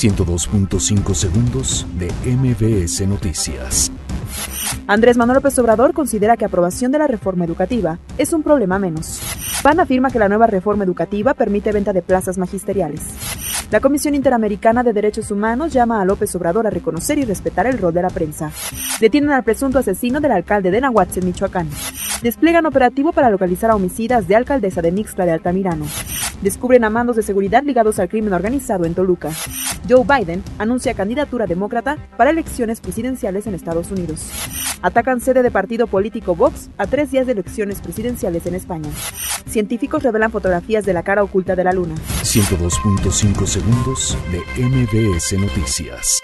102.5 segundos de MBS Noticias. Andrés Manuel López Obrador considera que aprobación de la reforma educativa es un problema menos. PAN afirma que la nueva reforma educativa permite venta de plazas magisteriales. La Comisión Interamericana de Derechos Humanos llama a López Obrador a reconocer y respetar el rol de la prensa. Detienen al presunto asesino del alcalde de Nahuatl, en Michoacán. Despliegan operativo para localizar a homicidas de alcaldesa de Mixtla de Altamirano. Descubren a mandos de seguridad ligados al crimen organizado en Toluca. Joe Biden anuncia candidatura demócrata para elecciones presidenciales en Estados Unidos. Atacan sede de partido político Vox a tres días de elecciones presidenciales en España. Científicos revelan fotografías de la cara oculta de la Luna. 102.5 segundos de MBS Noticias.